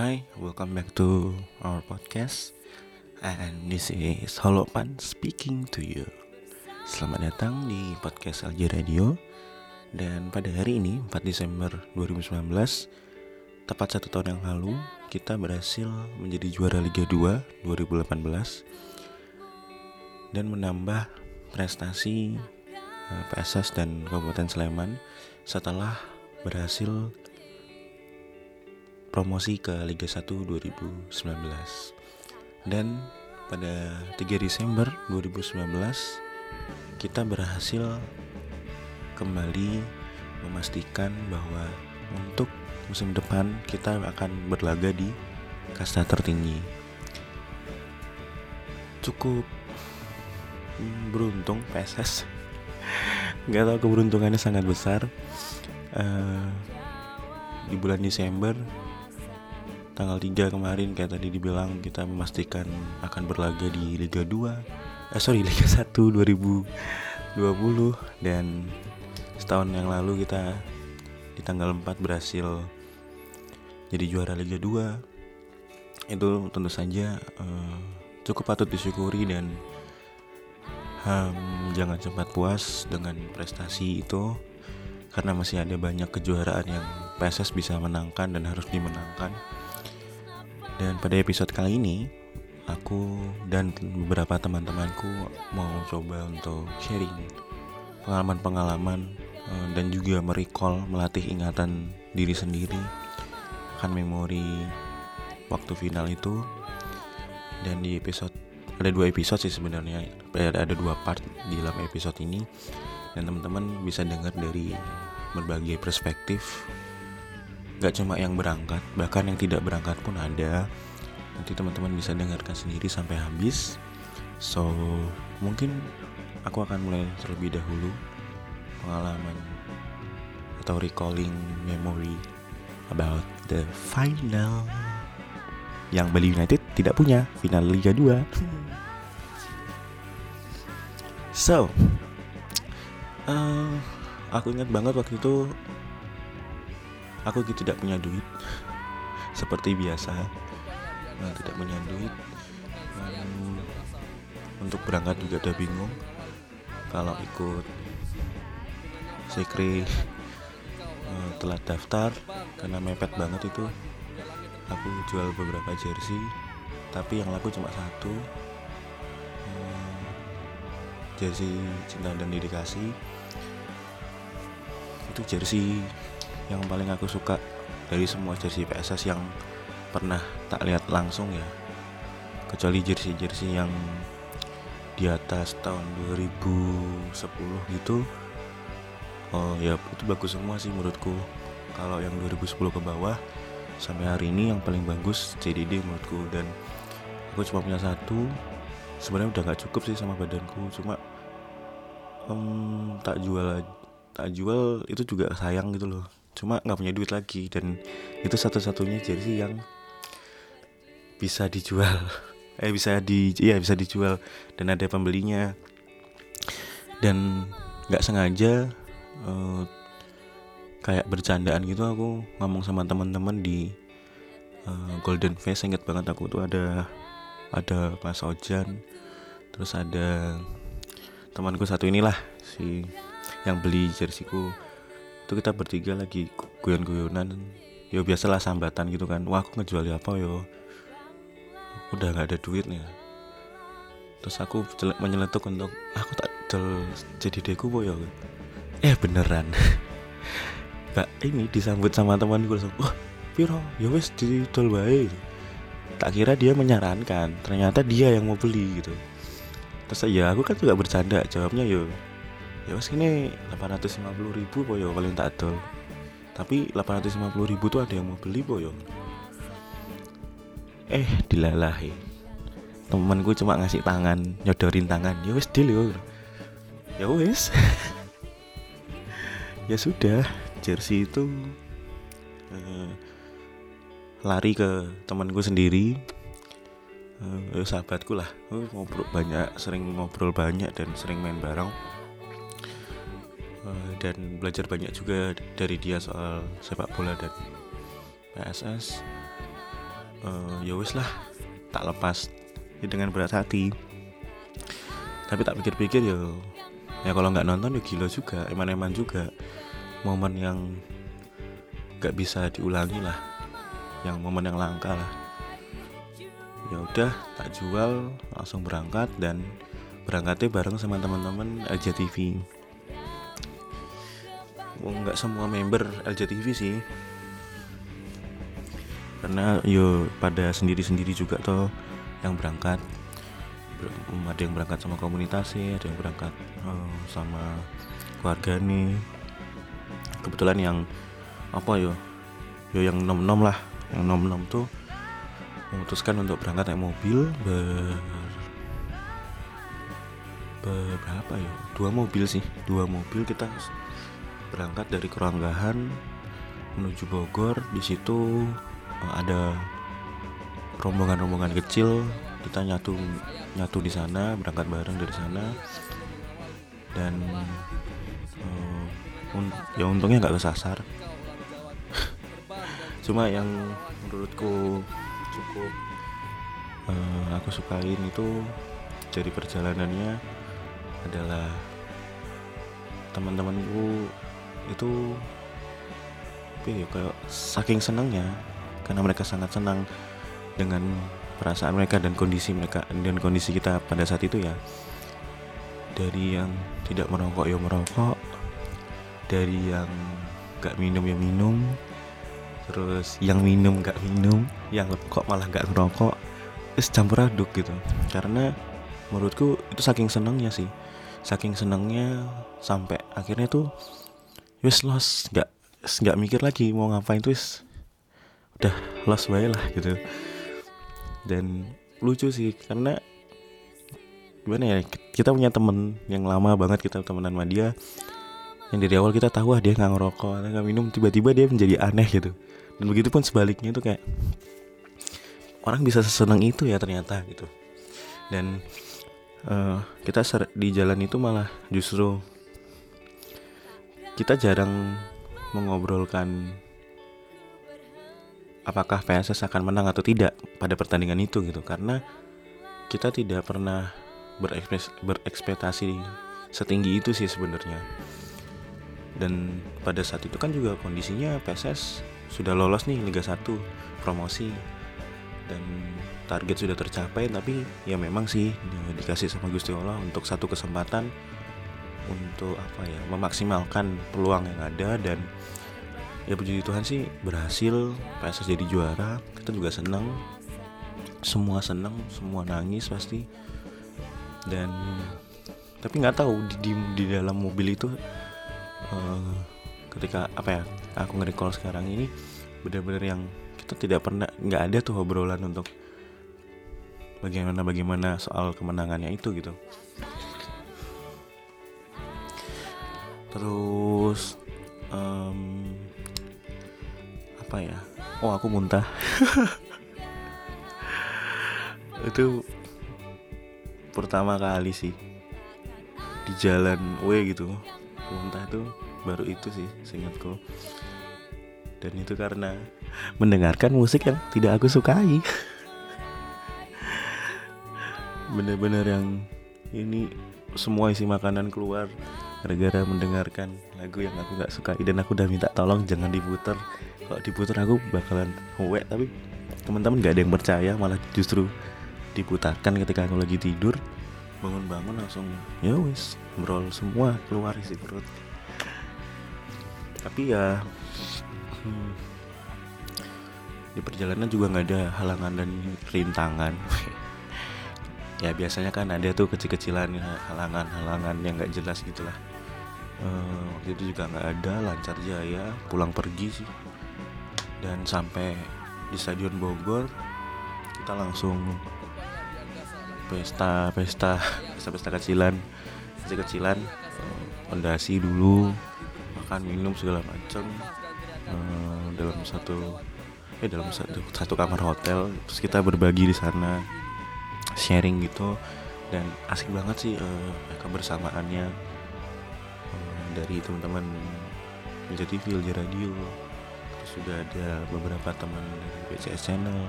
Hi, welcome back to our podcast. And this is Holopan speaking to you. Selamat datang di podcast LJ Radio. Dan pada hari ini, 4 Desember 2019 Tepat satu tahun yang lalu, kita berhasil menjadi juara Liga 2 2018 Dan menambah prestasi eh, PSS dan Kabupaten Sleman Setelah berhasil promosi ke Liga 1 2019 dan pada 3 Desember 2019 kita berhasil kembali memastikan bahwa untuk musim depan kita akan berlaga di kasta tertinggi. Cukup beruntung PSS nggak tahu keberuntungannya sangat besar. Uh, di bulan Desember tanggal 3 kemarin kayak tadi dibilang kita memastikan akan berlaga di Liga 2 eh sorry Liga 1 2020 dan setahun yang lalu kita di tanggal 4 berhasil jadi juara Liga 2 itu tentu saja uh, cukup patut disyukuri dan um, jangan cepat puas dengan prestasi itu karena masih ada banyak kejuaraan yang PSS bisa menangkan dan harus dimenangkan dan pada episode kali ini, aku dan beberapa teman-temanku mau coba untuk sharing pengalaman-pengalaman eh, dan juga merecall melatih ingatan diri sendiri akan memori waktu final itu. Dan di episode ada dua episode sih sebenarnya ada dua part di dalam episode ini. Dan teman-teman bisa dengar dari berbagai perspektif Gak cuma yang berangkat, bahkan yang tidak berangkat pun ada. Nanti teman-teman bisa dengarkan sendiri sampai habis. So, mungkin aku akan mulai terlebih dahulu pengalaman atau recalling memory about the final yang Bali United tidak punya final Liga 2. So, uh, aku ingat banget waktu itu aku tidak punya duit. Seperti biasa nah, tidak punya duit um, untuk berangkat juga udah bingung. Kalau ikut sekre uh, telat daftar karena mepet banget itu. Aku jual beberapa jersey tapi yang laku cuma satu. Um, jersey cinta dan dedikasi. Itu jersey yang paling aku suka dari semua jersey PSS yang pernah tak lihat langsung ya. Kecuali jersey-jersey yang di atas tahun 2010 gitu. Oh ya itu bagus semua sih menurutku. Kalau yang 2010 ke bawah sampai hari ini yang paling bagus CDD menurutku. Dan aku cuma punya satu. Sebenarnya udah gak cukup sih sama badanku. Cuma um, tak jual tak jual itu juga sayang gitu loh cuma nggak punya duit lagi dan itu satu-satunya jersey yang bisa dijual. Eh bisa di iya bisa dijual dan ada pembelinya. Dan nggak sengaja uh, kayak bercandaan gitu aku ngomong sama teman-teman di uh, Golden Face. Inget banget aku tuh ada ada Mas Ojan terus ada temanku satu inilah si yang beli jersiku itu kita bertiga lagi guyon-guyonan ya biasalah sambatan gitu kan. Wah aku ngejual apa yo udah nggak ada duitnya terus aku menyeletuk untuk aku tak jual jadi deku boyo eh beneran. Mbak ini disambut sama teman gue langsung wah piro? Ya wes didol baik tak kira dia menyarankan ternyata dia yang mau beli gitu. Terus ya aku kan juga bercanda jawabnya yo ya wes ini 850 ribu boyo paling tak adol tapi 850 ribu tuh ada yang mau beli boyo eh dilalahi. Temanku cuma ngasih tangan nyodorin tangan. Ya wes deal yo. Ya wes ya sudah jersey itu uh, lari ke temanku sendiri. Uh, sahabatku lah. Uh, ngobrol banyak sering ngobrol banyak dan sering main bareng Eh, dan belajar banyak juga dari dia soal sepak bola dan PSS uh, ya wis lah tak lepas ya dengan berat hati. Tapi tak pikir-pikir ya ya kalau nggak nonton ya gila juga eman-eman juga. Momen yang nggak bisa diulangi lah yang momen yang langka lah. Ya udah tak jual langsung berangkat dan berangkatnya bareng sama teman-teman LJTV oh, nggak semua member LJTV sih. Karena yo pada sendiri-sendiri juga toh yang berangkat. Ada yang berangkat sama komunitas sih ada yang berangkat uh, sama keluarga nih. Kebetulan yang apa yo yo yang nom nom lah yang nom nom tuh memutuskan untuk berangkat naik mobil ber, berapa ya dua mobil sih dua mobil kita berangkat dari Keranggahan menuju Bogor. Di situ uh, ada rombongan-rombongan kecil. Kita nyatu nyatu di sana berangkat bareng dari sana. Dan uh, un ya untungnya nggak kesasar. Cuma yang menurutku cukup uh, aku sukain itu dari perjalanannya adalah teman-temanku itu ya kayak saking senangnya karena mereka sangat senang dengan perasaan mereka dan kondisi mereka dan kondisi kita pada saat itu ya. Dari yang tidak merokok ya merokok. Dari yang gak minum ya minum. Terus yang minum gak minum. Yang kok malah gak ngerokok. Es campur aduk gitu. Karena menurutku itu saking senangnya sih. Saking senangnya sampai akhirnya tuh wis los nggak nggak mikir lagi mau ngapain tuh udah los bae lah gitu. Dan lucu sih karena gimana ya kita punya temen yang lama banget kita temenan sama dia. Yang dari awal kita tahu ah dia nggak ngerokok nggak minum. Tiba-tiba dia menjadi aneh gitu. Dan begitu pun sebaliknya tuh kayak orang bisa sesenang itu ya ternyata gitu. Dan uh, kita di jalan itu malah justru kita jarang mengobrolkan apakah PSS akan menang atau tidak pada pertandingan itu gitu. Karena kita tidak pernah berekspektasi setinggi itu sih sebenarnya. Dan pada saat itu kan juga kondisinya PSS sudah lolos nih Liga 1 promosi dan target sudah tercapai. Tapi ya memang sih dikasih sama Gusti Allah untuk satu kesempatan untuk apa ya memaksimalkan peluang yang ada dan ya puji Tuhan sih berhasil. PSS jadi juara kita juga senang semua senang semua nangis pasti. Dan tapi nggak tahu di, di di dalam mobil itu uh, ketika apa ya aku nge-recall sekarang ini benar-benar yang kita tidak pernah nggak ada tuh obrolan untuk bagaimana bagaimana soal kemenangannya itu gitu terus um, apa ya? Oh aku muntah. Itu pertama kali sih di jalan W gitu. Muntah itu baru itu sih seingatku. Dan itu karena mendengarkan musik yang tidak aku sukai. Bener-bener yang ini semua isi makanan keluar gara-gara mendengarkan lagu yang aku gak suka dan aku udah minta tolong jangan diputer kalau diputer aku bakalan wet tapi teman-teman gak ada yang percaya malah justru diputarkan ketika aku lagi tidur. Bangun-bangun langsung ya wis brol semua keluar isi perut. Tapi ya hmm, di perjalanan juga nggak ada halangan dan rintangan. Ya biasanya kan ada tuh kecil-kecilan halangan-halangan yang nggak jelas gitulah uh, waktu itu juga nggak ada lancar jaya pulang pergi sih. Dan sampai di stadion Bogor kita langsung pesta pesta pesta pesta kecilan kecil kecilan fondasi uh, dulu makan minum segala macam uh, dalam satu eh dalam satu satu kamar hotel terus kita berbagi di sana sharing gitu. Dan asik banget sih uh, kebersamaannya dari teman-teman menjadi TV, Radio. Terus juga ada beberapa teman dari PCS Channel.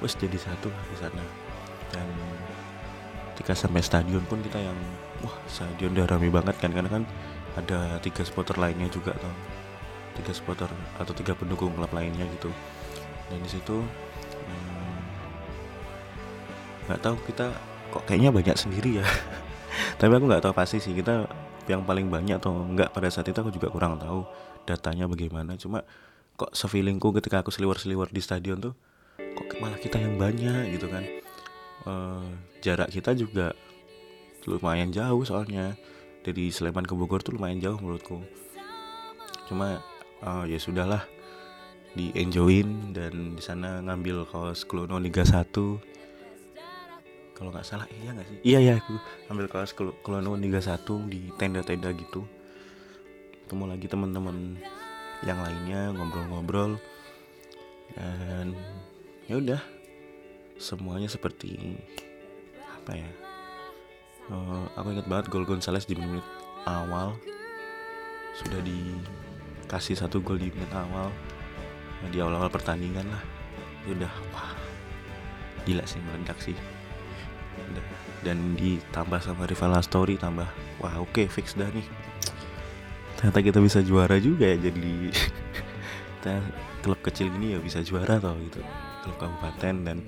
Wes jadi satu di sana. Dan ketika sampai stadion pun kita yang wah stadion udah rame banget kan karena kan ada tiga supporter lainnya juga tuh tiga supporter atau tiga pendukung klub lainnya gitu. Dan di situ hmm, nggak hmm, tahu kita kok kayaknya banyak sendiri ya. Tapi aku nggak tahu pasti sih kita yang paling banyak atau enggak pada saat itu aku juga kurang tahu datanya bagaimana. Cuma kok sefeelingku ketika aku seliwar-seliwar di stadion tuh kok malah kita yang banyak gitu kan. Uh, jarak kita juga lumayan jauh soalnya. Dari Sleman ke Bogor tuh lumayan jauh menurutku. Cuma uh, ya sudahlah di enjoyin dan di sana ngambil kaos Klono Liga 1 kalau nggak salah iya nggak sih? Iya ya aku ambil kaos Klono Liga 1 di tenda-tenda gitu. Ketemu lagi teman-teman yang lainnya ngobrol-ngobrol. Dan ya udah semuanya seperti apa ya? Uh, aku ingat banget gol Gonzales di menit awal. Sudah dikasih satu gol di menit awal. Nah, di awal-awal pertandingan lah. Ya udah wah gila sih meledak sih. Dan ditambah sama rival story tambah wah oke okay, fix dah nih. Ternyata kita bisa juara juga ya jadi kita klub kecil ini ya bisa juara tau gitu. Klub kabupaten dan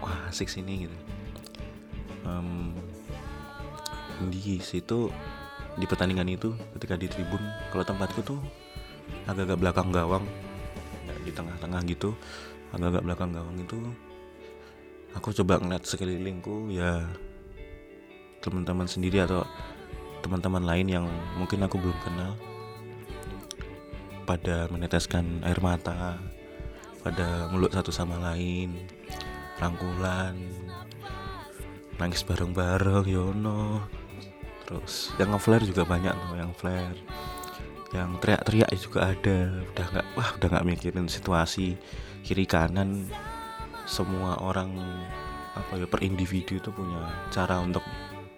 wah asik sini gitu. Um, di situ di pertandingan itu ketika di tribun kalau tempatku tuh agak-agak belakang gawang di tengah-tengah gitu agak-agak belakang gawang itu aku coba ngeliat sekelilingku ya teman-teman sendiri atau teman-teman lain yang mungkin aku belum kenal pada meneteskan air mata pada mulut satu sama lain rangkulan nangis bareng-bareng yono terus yang nge-flare juga banyak loh yang flare. Yang teriak-teriak juga ada. Udah nggak wah udah nggak mikirin situasi kiri kanan semua orang apa ya per individu itu punya cara untuk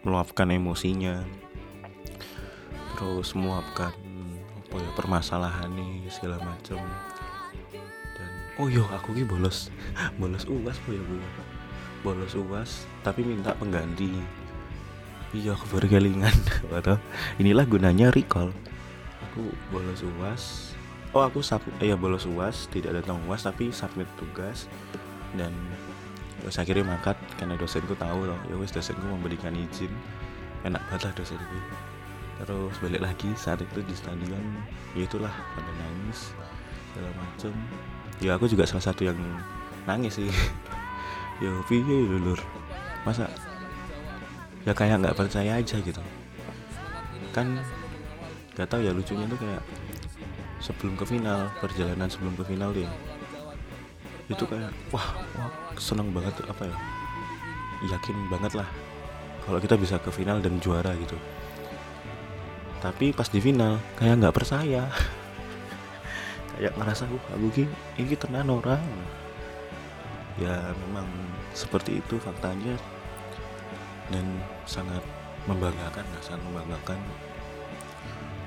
meluapkan emosinya. Terus meluapkan apa ya permasalahan nih segala macam. Dan oh yo aku ki bolos. Bolos uas bu ya bu. Bolos uas tapi minta pengganti. Iya aku baru inilah gunanya recall. Aku bolos uas. Oh aku sub ya bolos uas tidak datang uas tapi submit tugas dan terus akhirnya mangkat karena dosenku tahu loh ya wes dosenku memberikan izin. Enak banget lah dosenku terus balik lagi saat itu di stadion ya itulah pada nangis segala macem. Ya aku juga salah satu yang nangis sih. Ya piye lulur masa? Ya kayak nggak percaya aja gitu. Kan nggak tahu ya lucunya tuh kayak sebelum ke final perjalanan sebelum ke final dia itu kayak wah, wah seneng banget apa ya yakin banget lah kalau kita bisa ke final dan juara gitu. Tapi pas di final kayak nggak percaya. Kayak ngerasa wah aku ini tenan orang. Ya memang seperti itu faktanya. Dan sangat membanggakan lah sangat membanggakan.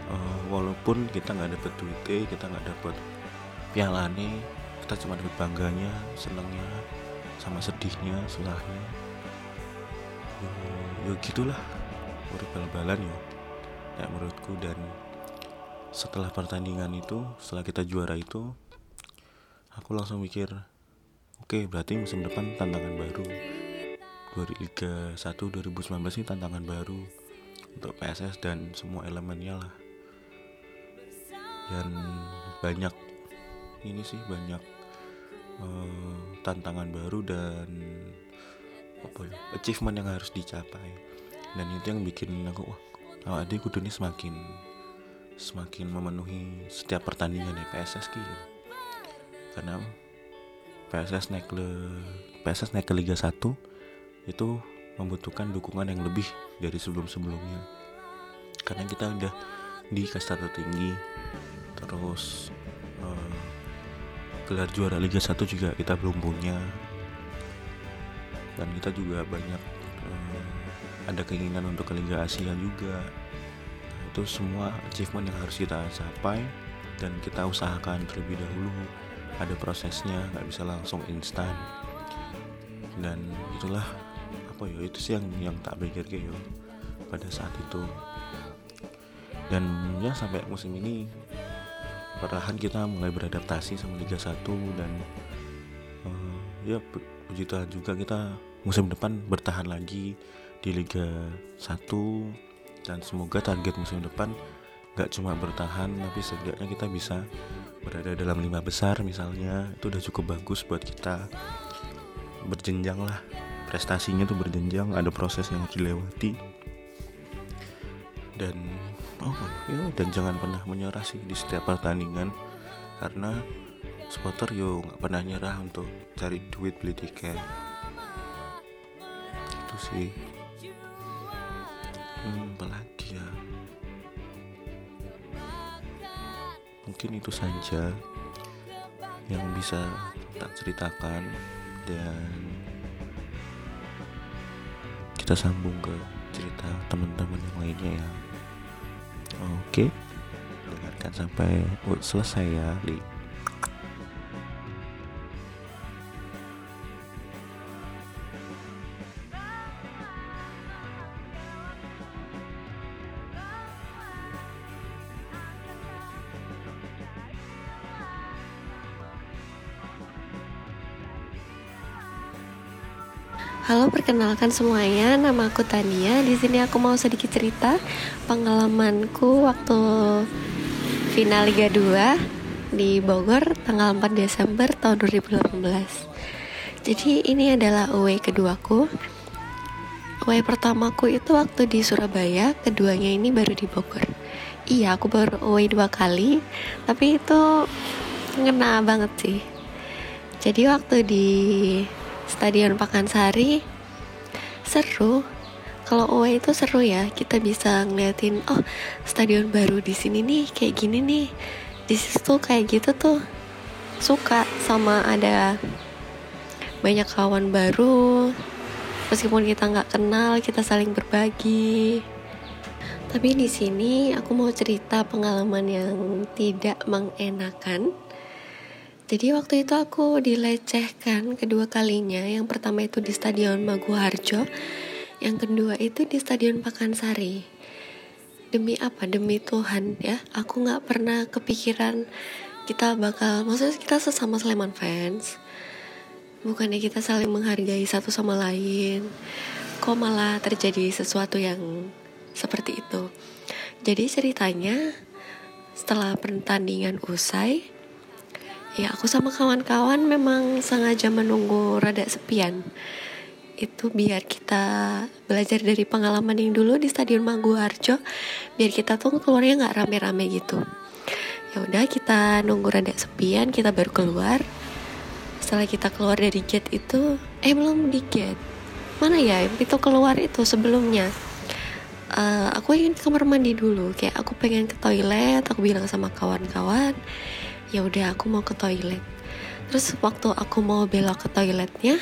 Uh, walaupun kita nggak dapet duit kita nggak dapet piala nih kita cuma dapet bangganya senangnya sama sedihnya susahnya ya, ya gitulah urip bal-balan ya ya menurutku dan setelah pertandingan itu setelah kita juara itu aku langsung mikir Oke, berarti musim depan tantangan baru. Liga 1 2019 ini tantangan baru untuk PSS dan semua elemennya lah. Dan banyak ini sih banyak uh, tantangan baru dan apa ya, achievement yang harus dicapai. Dan itu yang bikin aku wah, kalau adik kudu ini semakin semakin memenuhi setiap pertandingan di PSS gitu. Karena PSS naik ke PSS naik ke Liga 1 itu membutuhkan dukungan yang lebih dari sebelum-sebelumnya karena kita udah di kasta tertinggi terus uh, gelar juara Liga 1 juga kita belum punya. Dan kita juga banyak uh, ada keinginan untuk ke Liga Asia juga. Nah, itu semua achievement yang harus kita capai dan kita usahakan terlebih dahulu. Ada prosesnya nggak bisa langsung instan. Dan itulah apa ya itu sih yang yang tak pikir yo pada saat itu. Dan ya sampai musim ini perlahan kita mulai beradaptasi sama Liga 1 dan uh, ya puji Tuhan juga kita musim depan bertahan lagi di Liga 1 dan semoga target musim depan gak cuma bertahan tapi setidaknya kita bisa berada dalam lima besar misalnya. Itu udah cukup bagus buat kita. Berjenjang lah. Prestasinya tuh berjenjang. Ada proses yang harus dilewati. Dan oh ya dan jangan pernah menyerah sih di setiap pertandingan. Karena supporter yo nggak pernah nyerah untuk cari duit beli tiket. Itu sih. Hmm, apalagi ya? Mungkin itu saja yang bisa tak ceritakan dan kita sambung ke cerita teman-teman yang lainnya ya oke. Dengarkan sampai selesai ya di perkenalkan semuanya. Nama aku Tania. Di sini aku mau sedikit cerita pengalamanku waktu final Liga 2 di Bogor tanggal 4 Desember tahun 2018. Jadi ini adalah away keduaku. Away pertamaku itu waktu di Surabaya, keduanya ini baru di Bogor. Iya, aku baru away dua kali, tapi itu ngena banget sih. Jadi waktu di Stadion Pakansari seru. Kalau away itu seru ya kita bisa ngeliatin oh stadion baru di sini nih kayak gini nih. Di situ kayak gitu tuh suka sama ada banyak kawan baru. Meskipun kita nggak kenal kita saling berbagi. Tapi di sini aku mau cerita pengalaman yang tidak mengenakan jadi waktu itu aku dilecehkan kedua kalinya. Yang pertama itu di Stadion Maguharjo, yang kedua itu di Stadion Pakansari. Demi apa? Demi Tuhan ya. Aku nggak pernah kepikiran kita bakal, maksudnya kita sesama Sleman fans. Bukannya kita saling menghargai satu sama lain. Kok malah terjadi sesuatu yang seperti itu. Jadi ceritanya setelah pertandingan usai, ya aku sama kawan-kawan memang sengaja menunggu rada sepian. Itu biar kita belajar dari pengalaman yang dulu di Stadion Maguwarjo biar kita tuh keluarnya nggak rame-rame gitu. Ya udah kita nunggu rada sepian kita baru keluar. Setelah kita keluar dari gate itu eh belum di gate. Mana ya itu keluar itu sebelumnya. Uh, aku ingin kamar mandi dulu. Kayak aku pengen ke toilet aku bilang sama kawan-kawan ya udah aku mau ke toilet. Terus waktu aku mau belok ke toiletnya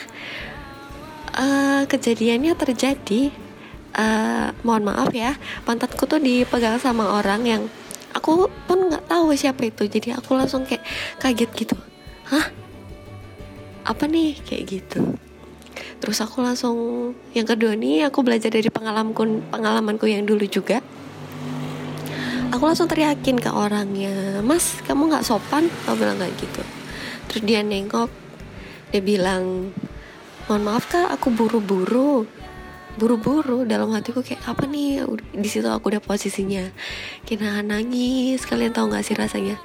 uh, kejadiannya terjadi. Uh, mohon maaf ya pantatku tuh dipegang sama orang yang aku pun nggak tahu siapa itu. Jadi aku langsung kayak kaget gitu. Hah? Apa nih? Kayak gitu. Terus aku langsung yang kedua nih aku belajar dari pengalamanku pengalamanku yang dulu juga aku langsung teriakin ke orangnya mas kamu nggak sopan? Aku bilang kayak gitu. Terus dia nengok dia bilang mohon maaf kak aku buru-buru. Buru-buru dalam hatiku kayak apa nih? Di situ aku udah posisinya. Kena nangis kalian tahu nggak sih rasanya?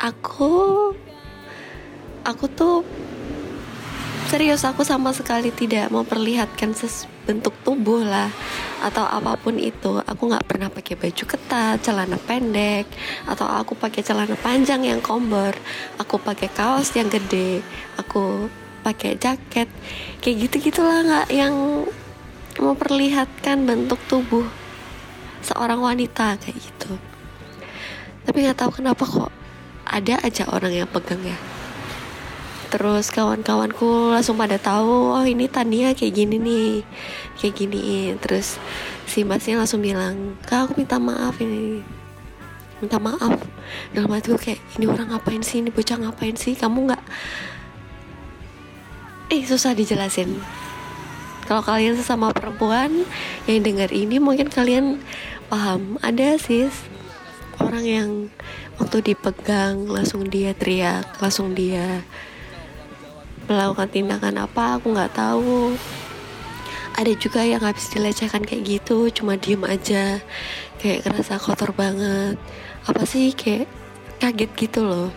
Aku aku tuh serius aku sama sekali tidak memperlihatkan ses bentuk tubuh lah atau apa pun itu. Aku nggak pernah pakai baju ketat celana pendek atau aku pakai celana panjang yang kombor. Aku pakai kaos yang gede aku pakai jaket. Kayak gitu gitulah nggak yang memperlihatkan bentuk tubuh seorang wanita kayak gitu. Tapi nggak tahu kenapa kok ada aja orang yang pegang ya terus kawan-kawanku langsung pada tahu oh ini Tania kayak gini nih kayak gini terus si masnya langsung bilang kak aku minta maaf ini. Minta maaf? Dalam hati gue kayak ini orang ngapain sih? Ini bocah ngapain sih? Kamu nggak eh susah dijelasin. Kalau kalian sesama perempuan yang dengar ini mungkin kalian paham. Ada sih orang yang waktu dipegang langsung dia teriak langsung dia melakukan tindakan apa aku nggak tahu. Ada juga yang habis dilecehkan kayak gitu cuma diem aja. Kayak ngerasa kotor banget. Apa sih kayak kaget gitu loh.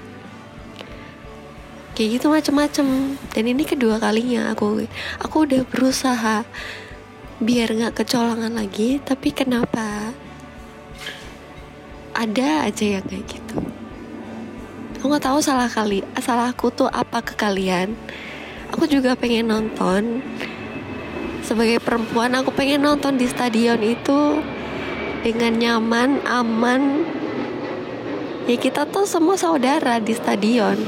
Kayak gitu macem-macem. Dan ini kedua kalinya aku aku udah berusaha biar nggak kecolongan lagi tapi kenapa? Ada aja yang kayak gitu aku nggak tahu salah kali salahku tuh apa ke kalian aku juga pengen nonton sebagai perempuan aku pengen nonton di stadion itu dengan nyaman, aman. Ya kita tuh semua saudara di stadion.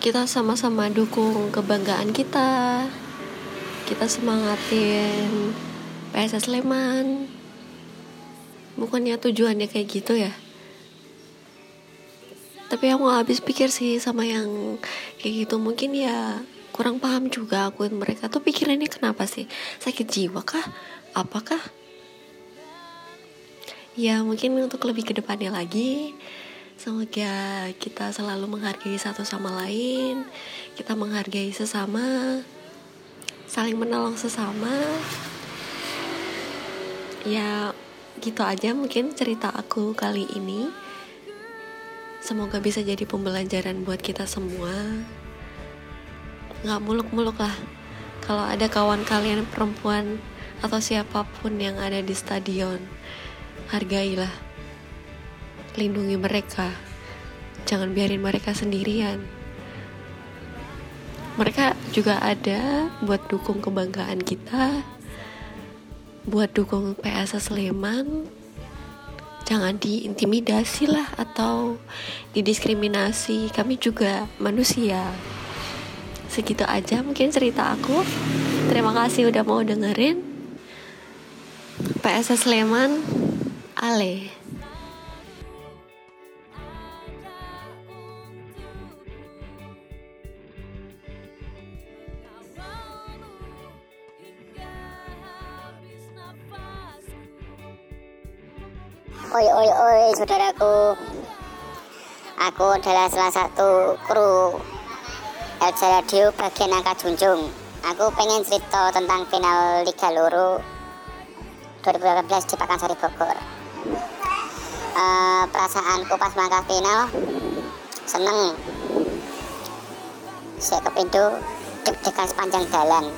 Kita sama-sama dukung kebanggaan kita. Kita semangatin PSS Sleman. Bukannya tujuannya kayak gitu ya? Tapi aku gak habis pikir sih sama yang kayak gitu. Mungkin ya kurang paham juga aku mereka. Tuh pikirannya kenapa sih? Sakit jiwa kah? Apakah? Ya mungkin untuk lebih ke depannya lagi. Semoga kita selalu menghargai satu sama lain. Kita menghargai sesama. Saling menolong sesama. Ya gitu aja mungkin cerita aku kali ini semoga bisa jadi pembelajaran buat kita semua. Nggak muluk-muluk lah. Kalau ada kawan kalian perempuan atau siapa pun yang ada di stadion hargailah. Lindungi mereka. Jangan biarin mereka sendirian. Mereka juga ada buat dukung kebanggaan kita buat dukung PSS Sleman jangan diintimidasi lah atau didiskriminasi. Kami juga manusia. Segitu aja mungkin cerita aku. Terima kasih udah mau dengerin. PSS Sleman Ale Oi oi oi saudaraku. Aku adalah salah satu kru LC Radio bagian angka junjung. Aku pengen cerita tentang final Liga Loro 2018 di Pakansari Bogor. Uh, perasaanku pas mangkat final seneng. Saya kepindo deg-degan sepanjang jalan.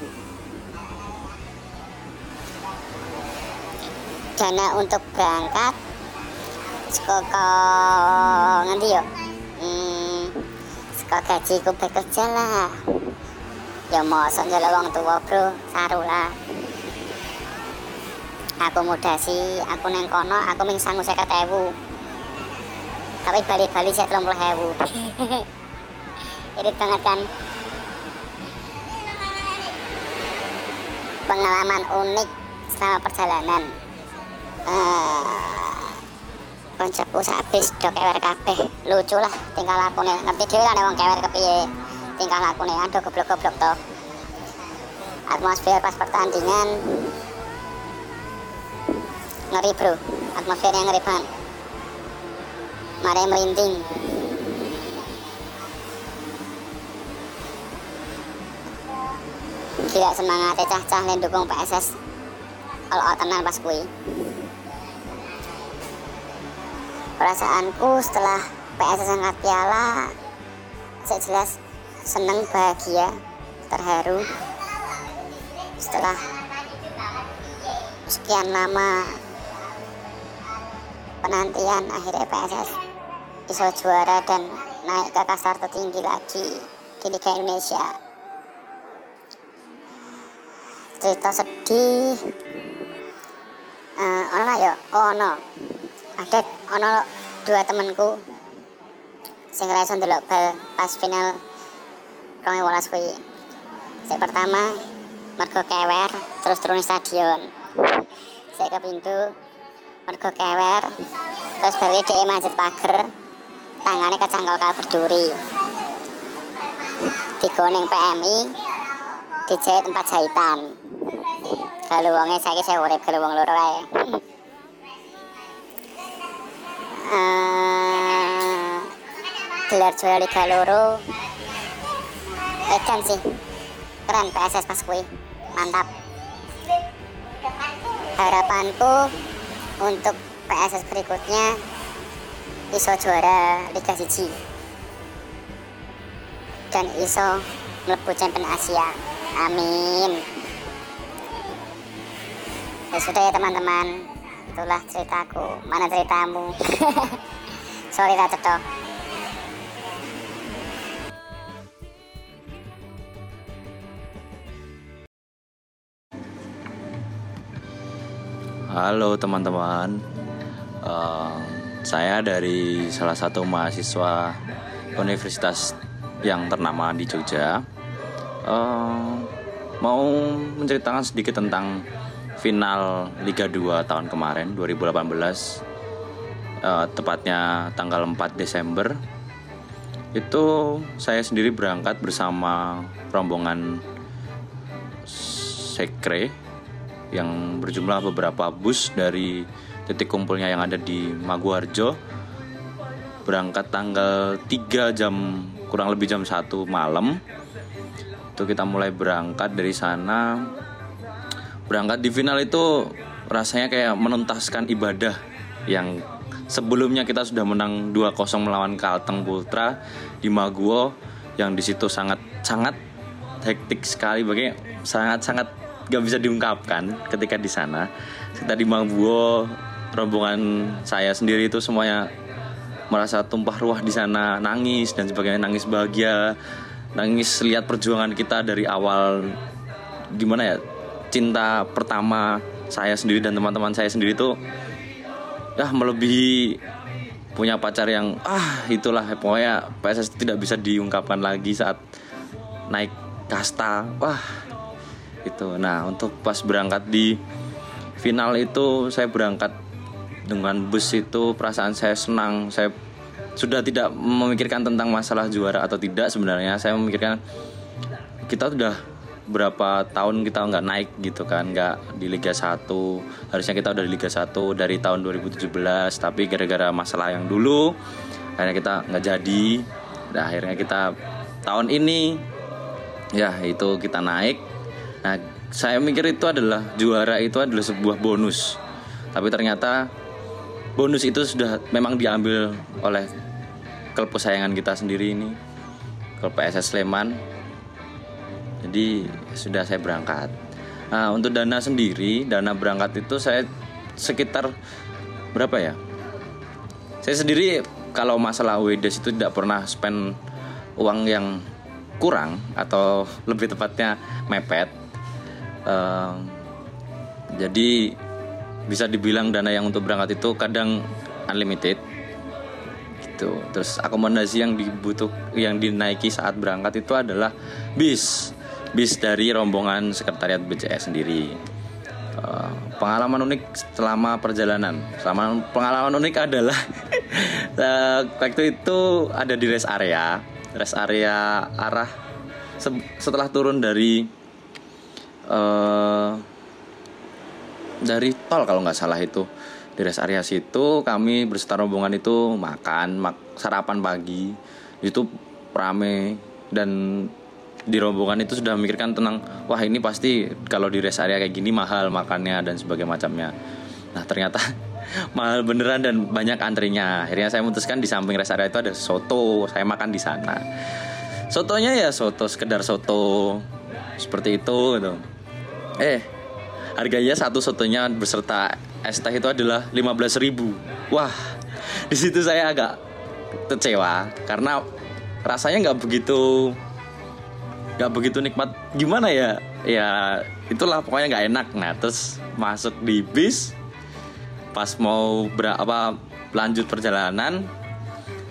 Dana untuk berangkat sekolah nanti yuk kok gajiku bekerja lah ya masa njaluk wong tua bro saru lah sih aku neng kono aku ming sanggup seket tapi balik-balik saya telung puluh ewu irit banget kan pengalaman unik selama perjalanan uh, koncoku sabis do kewer kabeh. Lucu lah tingkah lakune. Ngerti dhewe kan wong kewer kepiye? Tingkah lakune. Aduh goblok-goblok to atmosfer pas pertandingan. Ngeri bro. Atmosfernya ngeri banget. Mari merinding. Gila semangat cah-cah dukung PSS kalau tenan pas kui perasaanku setelah PSS angkat piala saya jelas senang bahagia terharu. Setelah sekian lama penantian akhirnya PSS bisa juara dan naik ke kasar tertinggi lagi di Liga Indonesia. Cerita sedih uh, ono ya? Oh no ada ono dua temanku sing rasa ndelok bal pas final walas kuwi. Sing pertama mergo kewer terus turun stadion. Saya ke pintu mergo kewer terus beli di masjid pager tangannya kecangkal kabur duri digoning PMI dijahit tempat jahitan kalau wongnya saya saya urip kalau wong loro kae Gelar juara Liga Loro. Edan sih. Keren PSS pas kui mantap. Harapanku untuk PSS berikutnya iso juara Liga Siji. Dan iso mlebu Champion Asia. Amin. Ya sudah ya teman-teman itulah ceritaku. Mana ceritamu? Sorry tak cetok. Halo teman-teman, Eh, saya dari salah satu mahasiswa universitas yang ternama di Jogja. Eh, mau menceritakan sedikit tentang final Liga 2 tahun kemarin 2018, Eh, tepatnya tanggal 4 Desember. Itu saya sendiri berangkat bersama rombongan Sekre yang berjumlah beberapa bus dari titik kumpulnya yang ada di Maguwarjo berangkat tanggal 3 jam kurang lebih jam 1 malam itu kita mulai berangkat dari sana berangkat di final itu rasanya kayak menuntaskan ibadah yang sebelumnya kita sudah menang 2-0 melawan Kalteng Putra di Maguwo yang di situ sangat sangat hektik sekali. Bagaimana sangat sangat gak bisa diungkapkan ketika di sana. Kita di Maguwo rombongan saya sendiri itu semuanya merasa tumpah ruah di sana nangis dan sebagainya nangis bahagia nangis lihat perjuangan kita dari awal gimana ya cinta pertama saya sendiri dan teman-teman saya sendiri itu ya melebihi punya pacar yang ah itulah pokoknya PSS tidak bisa diungkapkan lagi saat naik kasta. Wah itu. Nah untuk pas berangkat di final itu saya berangkat dengan bus itu perasaan saya senang. Saya sudah tidak memikirkan tentang masalah juara atau tidak sebenarnya. Saya memikirkan kita sudah berapa tahun kita nggak naik gitu kan nggak di Liga 1 harusnya kita udah di Liga 1 dari tahun 2017 tapi gara-gara masalah yang dulu akhirnya kita nggak jadi. Nah akhirnya kita tahun ini ya itu kita naik. Nah saya mikir itu adalah juara itu adalah sebuah bonus. Tapi ternyata bonus itu sudah memang diambil oleh klub kesayangan kita sendiri ini klub PSS Sleman jadi sudah saya berangkat. Nah untuk dana sendiri dana berangkat itu saya sekitar berapa ya? Saya sendiri kalau masalah WDS itu tidak pernah spend uang yang kurang atau lebih tepatnya mepet. Ehm, jadi bisa dibilang dana yang untuk berangkat itu kadang unlimited. Gitu. Terus akomodasi yang dibutuh yang dinaiki saat berangkat itu adalah bis bis dari rombongan sekretariat BCS sendiri. Eh, pengalaman unik selama perjalanan. Selama pengalaman unik adalah eh, waktu itu ada di rest area. Rest area arah se- setelah turun dari eh dari tol kalau nggak salah itu. Di rest area situ kami berserta rombongan itu makan mak- sarapan pagi. Itu rame dan di rombongan itu sudah memikirkan tentang wah ini pasti kalau di rest area kayak gini mahal makannya dan sebagainya macamnya. Nah ternyata mahal beneran dan banyak antrinya. Akhirnya saya memutuskan di samping rest area itu ada soto. Saya makan di sana. Sotonya ya soto sekedar soto. Seperti itu gitu. Eh harganya satu sotonya beserta es teh itu adalah 15.000 wah di situ saya agak kecewa karena rasanya nggak begitu nggak begitu nikmat. Gimana ya? Ya itulah pokoknya nggak enak. Nah terus masuk di bis pas mau berapa lanjut perjalanan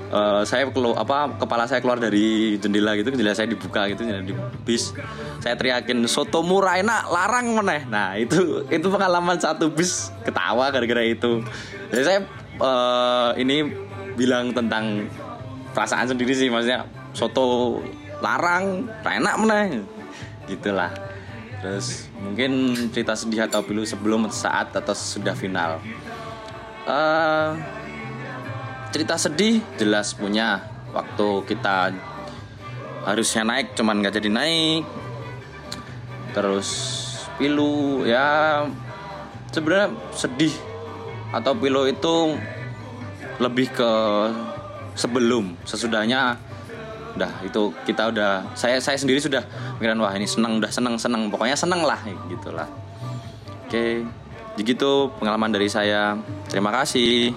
eh, saya keluar apa kepala saya keluar dari jendela gitu jendela saya dibuka gitu jendela di bis. Saya teriakin soto murah enak larang meneh. Nah itu itu pengalaman satu bis ketawa gara-gara itu. Jadi saya eh, ini bilang tentang perasaan sendiri sih maksudnya soto larang enak meneh. Gitulah. Terus mungkin cerita sedih atau pilu sebelum saat atau sudah final. Eh, cerita sedih jelas punya. Waktu kita harusnya naik cuman nggak jadi naik. Terus pilu ya sebenarnya sedih atau pilu itu lebih ke sebelum sesudahnya udah itu kita udah saya saya sendiri sudah pikiran wah ini seneng udah seneng seneng. Pokoknya seneng lah gitulah. Oke begitu pengalaman dari saya. Terima kasih